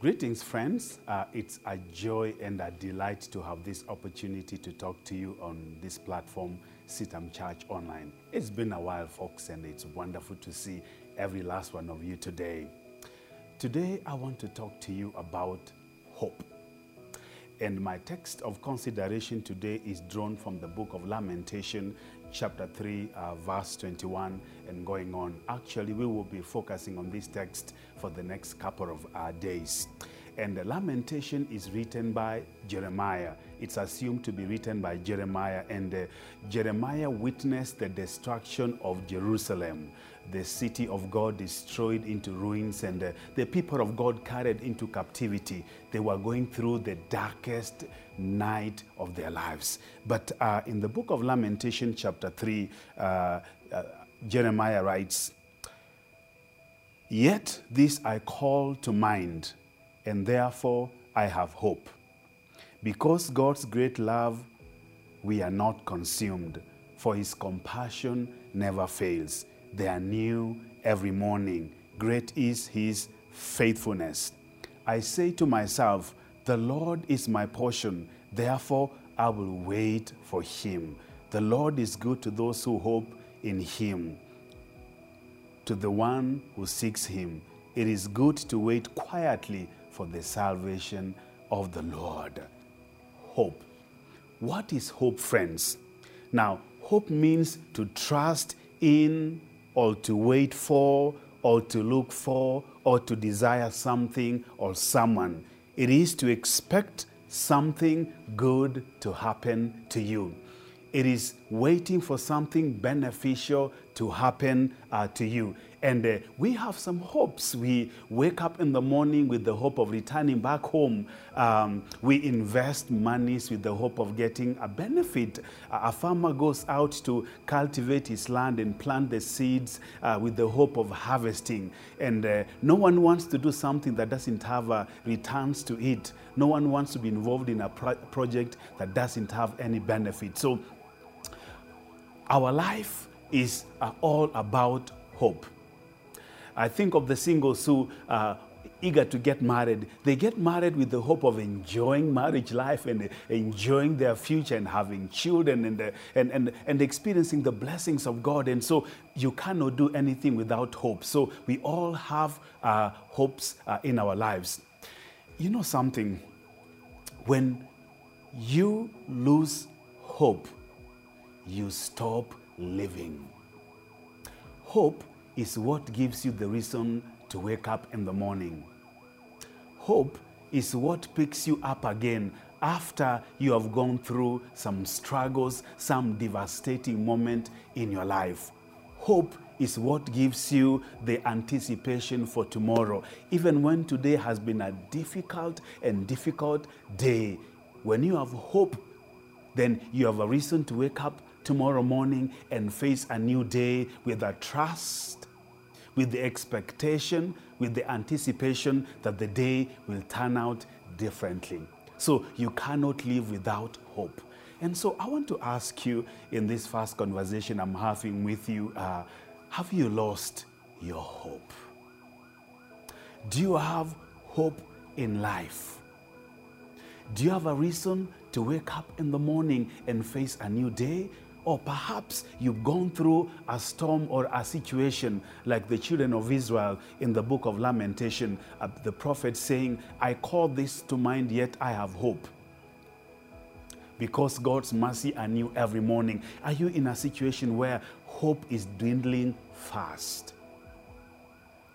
Greetings, friends. Uh, it's a joy and a delight to have this opportunity to talk to you on this platform, CITAM Church Online. It's been a while, folks, and it's wonderful to see every last one of you today. Today, I want to talk to you about hope. And my text of consideration today is drawn from the book of Lamentation, chapter 3, uh, verse 21, and going on. Actually, we will be focusing on this text for the next couple of uh, days. And the lamentation is written by Jeremiah. It's assumed to be written by Jeremiah. And uh, Jeremiah witnessed the destruction of Jerusalem, the city of God destroyed into ruins, and uh, the people of God carried into captivity. They were going through the darkest night of their lives. But uh, in the book of Lamentation, chapter 3, uh, uh, Jeremiah writes, Yet this I call to mind, and therefore I have hope. Because God's great love, we are not consumed, for his compassion never fails. They are new every morning. Great is his faithfulness. I say to myself, The Lord is my portion, therefore I will wait for him. The Lord is good to those who hope in him to the one who seeks him. It is good to wait quietly for the salvation of the Lord. Hope. What is hope, friends? Now, hope means to trust in or to wait for or to look for or to desire something or someone. It is to expect something good to happen to you. It is waiting for something beneficial to happen uh, to you. And uh, we have some hopes. We wake up in the morning with the hope of returning back home. Um, we invest monies with the hope of getting a benefit. a farmer goes out to cultivate his land and plant the seeds uh, with the hope of harvesting. And uh, no one wants to do something that doesn't have uh, returns to it. No one wants to be involved in a pro- project that doesn't have any benefit. So, our life is uh, all about hope. I think of the singles who are eager to get married. They get married with the hope of enjoying marriage life and enjoying their future and having children and, uh, and, and, and experiencing the blessings of God. And so you cannot do anything without hope. So we all have uh, hopes uh, in our lives. You know something? When you lose hope, you stop living. Hope is what gives you the reason to wake up in the morning. Hope is what picks you up again after you have gone through some struggles, some devastating moment in your life. Hope is what gives you the anticipation for tomorrow. Even when today has been a difficult and difficult day, when you have hope, then you have a reason to wake up tomorrow morning and face a new day with a trust, with the expectation, with the anticipation that the day will turn out differently. So you cannot live without hope. And so I want to ask you in this first conversation I'm having with you uh, have you lost your hope? Do you have hope in life? Do you have a reason to wake up in the morning and face a new day? Or perhaps you've gone through a storm or a situation like the children of Israel in the book of Lamentation, uh, the prophet saying, I call this to mind, yet I have hope. Because God's mercy are new every morning. Are you in a situation where hope is dwindling fast?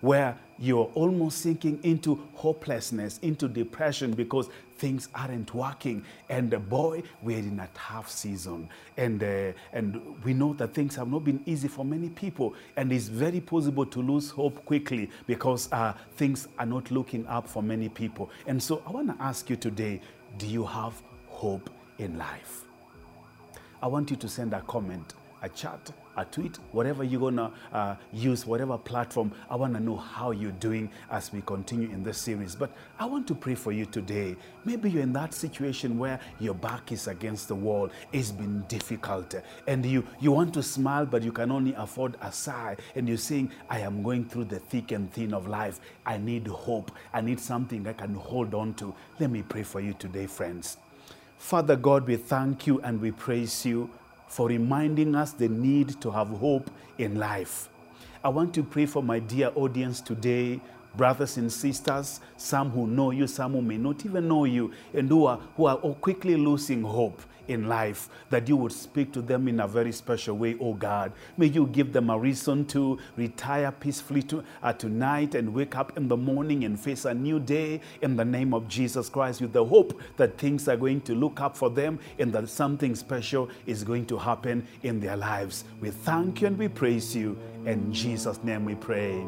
Where you're almost sinking into hopelessness, into depression because things aren't working. And uh, boy, we're in a tough season. And, uh, and we know that things have not been easy for many people. And it's very possible to lose hope quickly because uh, things are not looking up for many people. And so I want to ask you today do you have hope in life? I want you to send a comment a chat, a tweet, whatever you're going to uh, use, whatever platform. I want to know how you're doing as we continue in this series. But I want to pray for you today. Maybe you're in that situation where your back is against the wall. It's been difficult. And you, you want to smile, but you can only afford a sigh. And you're saying, I am going through the thick and thin of life. I need hope. I need something I can hold on to. Let me pray for you today, friends. Father God, we thank you and we praise you for reminding us the need to have hope in life. I want to pray for my dear audience today, brothers and sisters, some who know you, some who may not even know you, and who are, who are quickly losing hope in life, that you would speak to them in a very special way, oh God. May you give them a reason to retire peacefully to, uh, tonight and wake up in the morning and face a new day in the name of Jesus Christ with the hope that things are going to look up for them and that something special is going to happen in their lives. We thank you and we praise you. In Jesus' name we pray.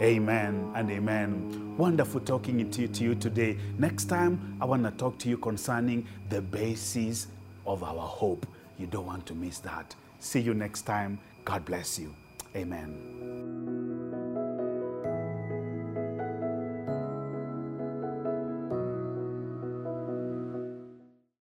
Amen and amen. Wonderful talking to you, to you today. Next time, I want to talk to you concerning the basis of our hope. You don't want to miss that. See you next time. God bless you. Amen.